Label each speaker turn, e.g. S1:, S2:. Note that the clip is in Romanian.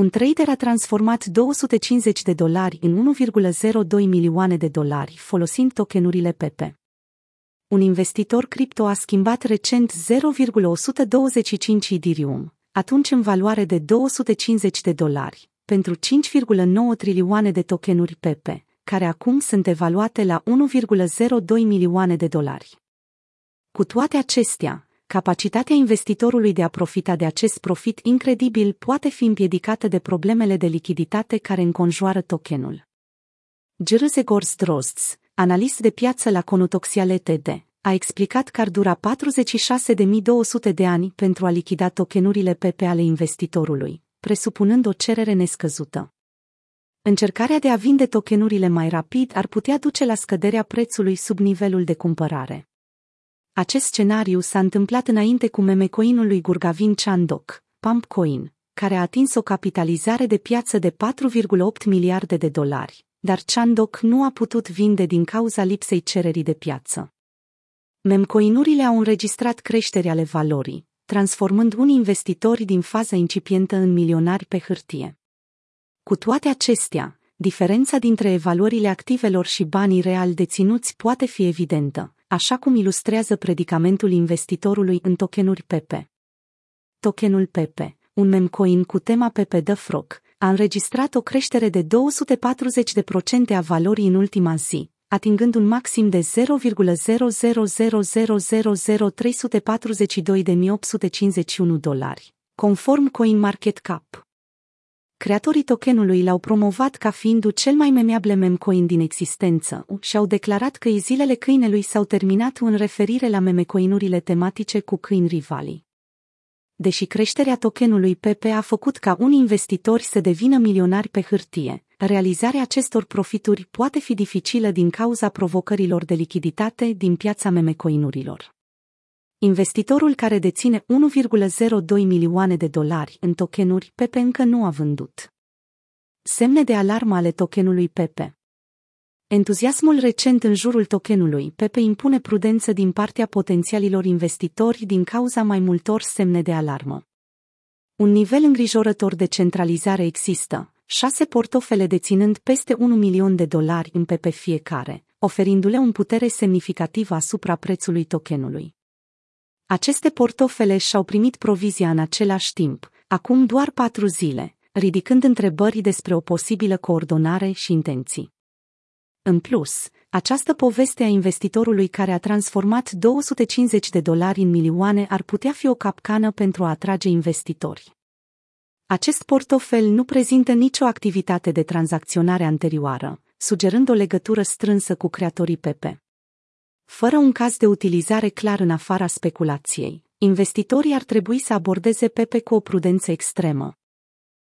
S1: Un trader a transformat 250 de dolari în 1,02 milioane de dolari folosind tokenurile Pepe. Un investitor cripto a schimbat recent 0,125 Ethereum, atunci în valoare de 250 de dolari, pentru 5,9 trilioane de tokenuri Pepe, care acum sunt evaluate la 1,02 milioane de dolari. Cu toate acestea, capacitatea investitorului de a profita de acest profit incredibil poate fi împiedicată de problemele de lichiditate care înconjoară tokenul. Grzegorz Drosts, analist de piață la Conutoxia LTD, a explicat că ar dura 46.200 de ani pentru a lichida tokenurile PP ale investitorului, presupunând o cerere nescăzută. Încercarea de a vinde tokenurile mai rapid ar putea duce la scăderea prețului sub nivelul de cumpărare. Acest scenariu s-a întâmplat înainte cu memecoinul lui Gurgavin Chandok, Pumpcoin, care a atins o capitalizare de piață de 4,8 miliarde de dolari, dar Chandok nu a putut vinde din cauza lipsei cererii de piață. Memcoinurile au înregistrat creșteri ale valorii, transformând unii investitori din faza incipientă în milionari pe hârtie. Cu toate acestea, diferența dintre evaluările activelor și banii real deținuți poate fi evidentă, așa cum ilustrează predicamentul investitorului în tokenuri Pepe. Tokenul Pepe, un memcoin cu tema Pepe the Frog, a înregistrat o creștere de 240% a valorii în ultima zi, atingând un maxim de 0,0000342.851 dolari, conform CoinMarketCap. Creatorii tokenului l-au promovat ca fiind cel mai memeable memcoin din existență și au declarat că zilele câinelui s-au terminat în referire la memecoinurile tematice cu câini rivali. Deși creșterea tokenului PP a făcut ca unii investitori să devină milionari pe hârtie, realizarea acestor profituri poate fi dificilă din cauza provocărilor de lichiditate din piața memecoinurilor. Investitorul care deține 1,02 milioane de dolari în tokenuri Pepe încă nu a vândut. Semne de alarmă ale tokenului Pepe Entuziasmul recent în jurul tokenului Pepe impune prudență din partea potențialilor investitori din cauza mai multor semne de alarmă. Un nivel îngrijorător de centralizare există, șase portofele deținând peste 1 milion de dolari în Pepe fiecare, oferindu-le un putere semnificativă asupra prețului tokenului. Aceste portofele și-au primit provizia în același timp, acum doar patru zile, ridicând întrebări despre o posibilă coordonare și intenții. În plus, această poveste a investitorului care a transformat 250 de dolari în milioane ar putea fi o capcană pentru a atrage investitori. Acest portofel nu prezintă nicio activitate de tranzacționare anterioară, sugerând o legătură strânsă cu creatorii Pepe. Fără un caz de utilizare clar în afara speculației, investitorii ar trebui să abordeze Pepe cu o prudență extremă,